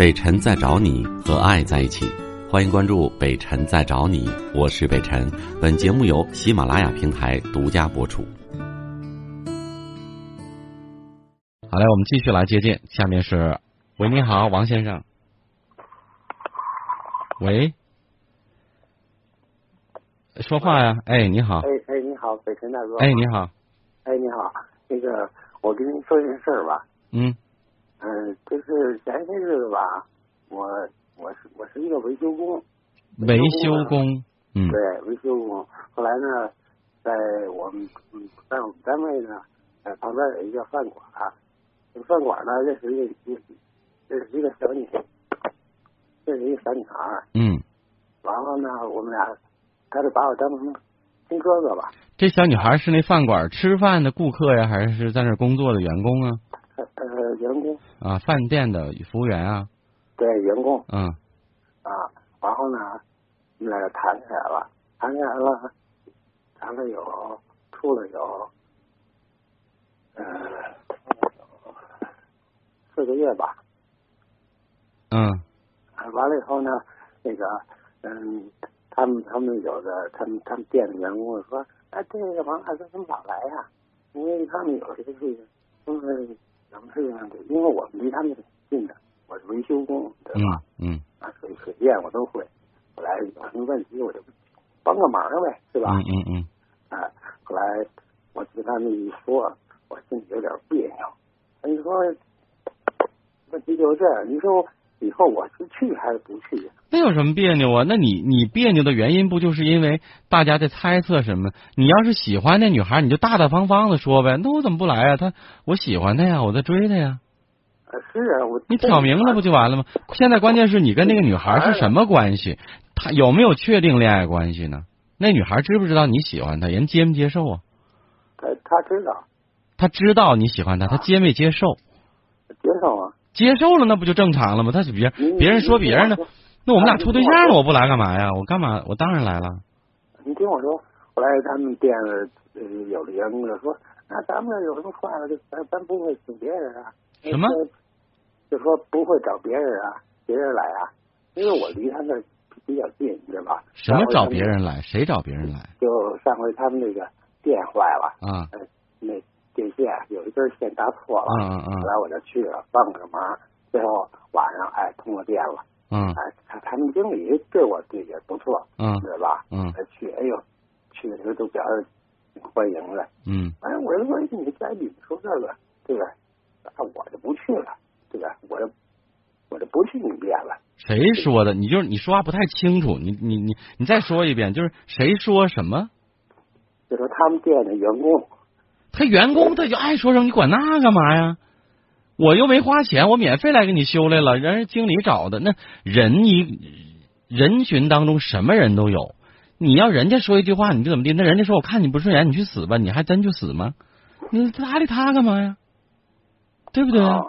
北辰在找你和爱在一起，欢迎关注北辰在找你，我是北辰。本节目由喜马拉雅平台独家播出。好嘞，我们继续来接见，下面是，喂，你好，王先生。喂，说话呀，哎，你好，哎哎，你好，北辰大哥。哎，你好，哎，你好，那个，我跟您说一件事儿吧。嗯嗯，就是前些日子吧，我我是我是一个维修工，维修工，嗯对，维修工。后来呢，在我们嗯在我们单位呢，呃旁边有一个饭馆儿，这个饭馆呢认识一个一认识一个小女，认识一个小女孩儿。嗯，完了呢，我们俩，他就把我当成亲哥哥吧，这小女孩是那饭馆吃饭的顾客呀，还是在那工作的员工啊？呃呃员工，啊，饭店的服务员啊？对员工。嗯啊，然后呢，我们俩就谈起来了，谈起来了，谈了有处了有，呃，四个月吧。嗯啊完了以后呢，那个，嗯，他们他们有的，他们他们店的员工说，哎，这个王大哥怎么老来呀、因为他们有这个这个，都是怎么是这样的？因为我们离他们挺近的，我是维修工，对吧？嗯嗯啊，水水电我都会。后来有什么问题我就帮个忙呗，是吧？嗯嗯嗯，哎，后来我听他们一说，我心里有点别扭。你说问题就是这样，你说以后我是去还是不去呀？那有什么别扭啊？那你你别扭的原因不就是因为大家在猜测什么？你要是喜欢那女孩，你就大大方方的说呗。那我怎么不来啊？她我喜欢她呀，我在追她呀。呃，是啊，我你挑明了不就完了吗？现在关键是你跟那个女孩是什么关系？她有没有确定恋爱关系呢？那女孩知不知道你喜欢她？人接没接受啊？他他知道她知道你喜欢她，她接没接受？接受啊。接受了，那不就正常了吗？他是别您别人说别人的您听我，那我们俩处对象了，我不来干嘛呀？我干嘛？我当然来了。你听我说，后来他们店有的员工就说，那咱们这有什么坏了，就咱咱不会请别人啊。什么？就说不会找别人啊，别人来啊，因为我离他那比较近，你知道吧？什么找别？人来？谁找别人来？就上回他们那个店坏了，啊呃，那电线有一根线搭错了，嗯嗯后来我就去了帮了个忙，最后晚上哎通了电了，嗯哎他他们经理对我对也不错，嗯对吧？嗯哎去，哎呦，去的时候都表示挺欢迎的。嗯哎，我就说你在你们说这个，对吧？那，我就不去了，对吧？我就我就不去你店了。谁说的？你就是你说话不太清楚，你你你你再说一遍，就是谁说什么？就说他们店的员工，他员工他就爱说什么，你管那干嘛呀？我又没花钱，我免费来给你修来了，人家经理找的。那人一人群当中什么人都有，你要人家说一句话你就怎么地？那人家说我看你不顺眼，你去死吧，你还真去死吗？你搭理他干嘛呀？对不对？啊，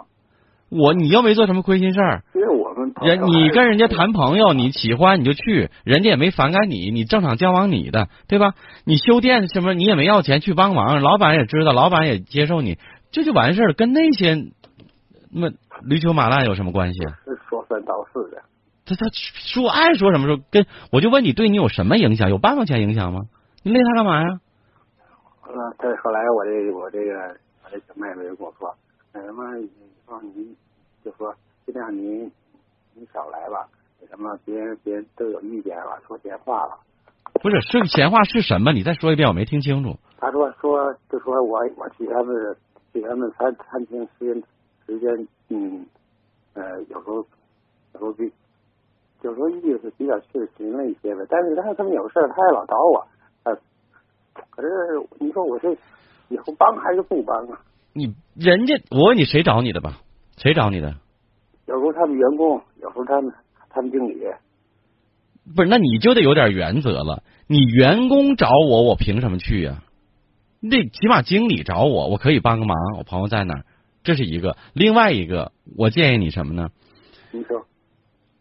我你又没做什么亏心事儿，因为我人你跟人家谈朋友，你喜欢你就去，人家也没反感你，你正常交往你的，对吧？你修电什么你也没要钱去帮忙，老板也知道，老板也接受你，这就完事儿，跟那些那驴球马烂有什么关系说三道四的。他他说爱说什么说跟我就问你对你有什么影响？有半毛钱影响吗？你累他干嘛呀？完了，再后来我这我这个我这小妹妹就跟我说，那什么以后您就说尽量您您少来吧，什么别人别人都有意见了，说闲话了。不是是闲话是什么？你再说一遍，我没听清楚。他说说就说我我去他们去他们餐餐厅时间时间嗯呃有时候有时候比有时候意思比较是勤了一些呗，但是他他们有事儿他也老找我，呃，可是你说我这以后帮还是不帮啊？你人家我问你谁找你的吧？谁找你的？有时候他们员工，有时候他们他们经理，不是，那你就得有点原则了。你员工找我，我凭什么去呀、那起码经理找我，我可以帮个忙，我朋友在哪儿，这是一个。另外一个，我建议你什么呢？你说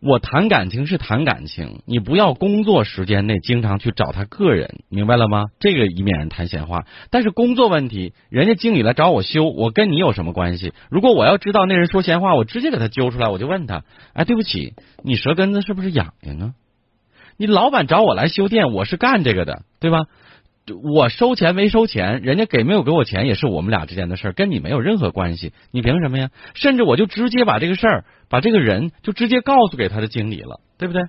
我谈感情是谈感情，你不要工作时间内经常去找他个人，明白了吗？这个以免人谈闲话。但是工作问题，人家经理来找我修，我跟你有什么关系？如果我要知道那人说闲话，我直接给他揪出来，我就问他：哎，对不起，你舌根子是不是痒痒啊？你老板找我来修电，我是干这个的，对吧？我收钱没收钱，人家给没有给我钱也是我们俩之间的事儿，跟你没有任何关系。你凭什么呀？甚至我就直接把这个事儿，把这个人就直接告诉给他的经理了，对不对？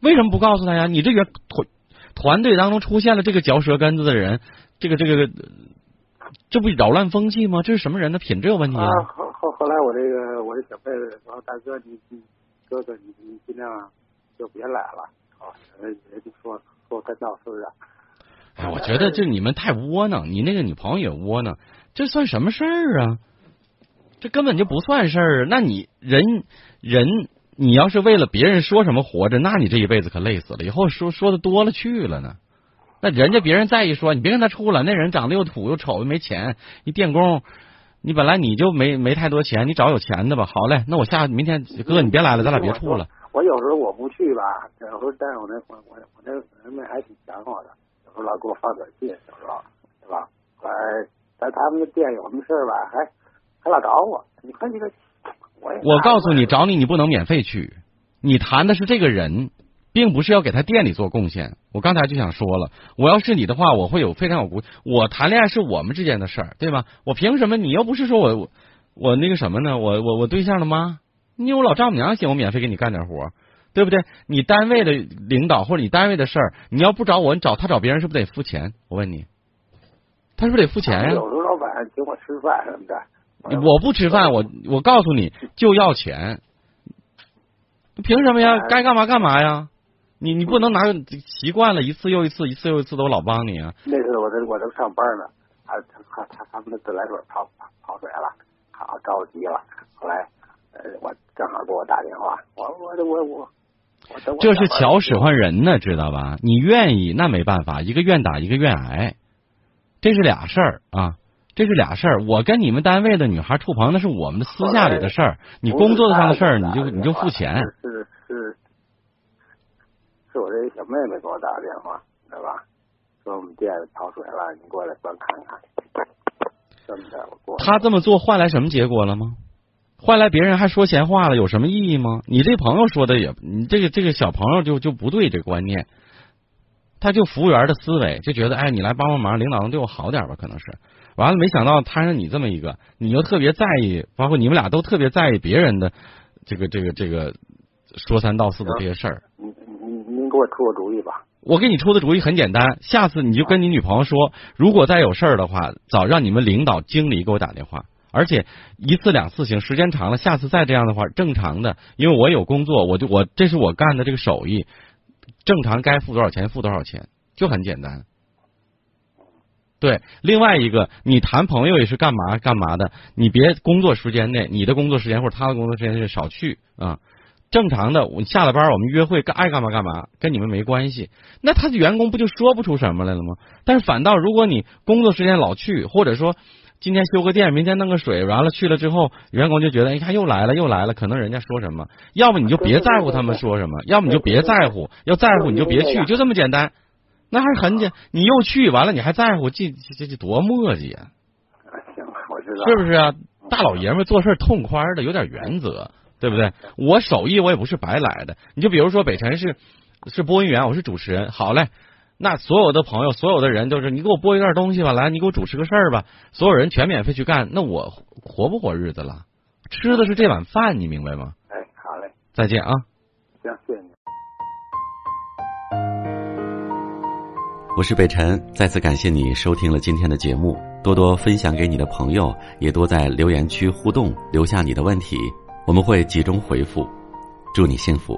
为什么不告诉他呀？你这个团团队当中出现了这个嚼舌根子的人，这个这个，这不扰乱风气吗？这是什么人的品质有问题啊？后后后来我这个我的小辈子说：“大哥，你你哥哥你你尽量就别来了啊！”人家说说跟闹是不是？哎，我觉得就你们太窝囊，你那个女朋友也窝囊，这算什么事儿啊？这根本就不算事儿。那你人人，你要是为了别人说什么活着，那你这一辈子可累死了。以后说说的多了去了呢。那人家别人再一说，你别跟他处了。那人长得又土又丑又没钱，一电工，你本来你就没没太多钱，你找有钱的吧。好嘞，那我下明天哥你别来了，咱俩别处了。我有时候我不去吧，有时候但是我那我我我那人们还挺想我的。有时候老给我发短信，有时候，对吧？后来在他们的店有什么事吧，还还老找我。你看这个，我我告诉你，找你你不能免费去。你谈的是这个人，并不是要给他店里做贡献。我刚才就想说了，我要是你的话，我会有非常有顾。我谈恋爱是我们之间的事儿，对吧？我凭什么？你又不是说我我那个什么呢？我我我对象的妈，你有老丈母娘行，我免费给你干点活。对不对？你单位的领导或者你单位的事儿，你要不找我，你找他找别人是不是得付钱？我问你，他是不是得付钱呀？有时候老板请我吃饭什么的，我不吃饭，我我告诉你就要钱，凭什么呀？该干嘛干嘛呀？你你不能拿习惯了一次又一次，一次又一次都老帮你啊？那次我在我正上班呢，他他他他们的自来水泡泡水了，好着急了，后来呃我正好给我打电话，我我我我。这是巧使唤人呢，知道吧？你愿意那没办法，一个愿打一个愿挨，这是俩事儿啊，这是俩事儿。我跟你们单位的女孩处朋友，那是我们的私下里的事儿。你工作上的事儿，你就你就付钱。是是，是我这小妹妹给我打的电话，知道吧？说我们店跑水了，你过来帮看看。这么的，我过。他这么做换来什么结果了吗？换来别人还说闲话了，有什么意义吗？你这朋友说的也，你这个这个小朋友就就不对这观念，他就服务员的思维，就觉得哎，你来帮帮忙，领导能对我好点吧？可能是，完了没想到摊上你这么一个，你又特别在意，包括你们俩都特别在意别人的这个这个这个说三道四的这些事儿。您您您给我出个主意吧。我给你出的主意很简单，下次你就跟你女朋友说，如果再有事儿的话，早让你们领导经理给我打电话。而且一次两次行，时间长了，下次再这样的话，正常的，因为我有工作，我就我这是我干的这个手艺，正常该付多少钱付多少钱，就很简单。对，另外一个，你谈朋友也是干嘛干嘛的，你别工作时间内，你的工作时间或者他的工作时间内少去啊。正常的，我下了班我们约会，爱干嘛干嘛，跟你们没关系。那他的员工不就说不出什么来了吗？但是反倒如果你工作时间老去，或者说。今天修个电，明天弄个水，完了去了之后，员工就觉得，你看又来了，又来了，可能人家说什么，要么你就别在乎他们说什么，要么你就别在乎，要在乎你就别去，就这么简单。那还是很简，你又去完了，你还在乎，这这这多磨叽啊！行，我知道，是不是啊？大老爷们做事痛快的，有点原则，对不对？我手艺我也不是白来的，你就比如说北辰是是播音员，我是主持人，好嘞。那所有的朋友，所有的人都是你给我播一段东西吧，来，你给我主持个事儿吧，所有人全免费去干，那我活不活日子了？吃的是这碗饭，你明白吗？哎，好嘞，再见啊！行，谢谢你。我是北辰，再次感谢你收听了今天的节目，多多分享给你的朋友，也多在留言区互动，留下你的问题，我们会集中回复。祝你幸福。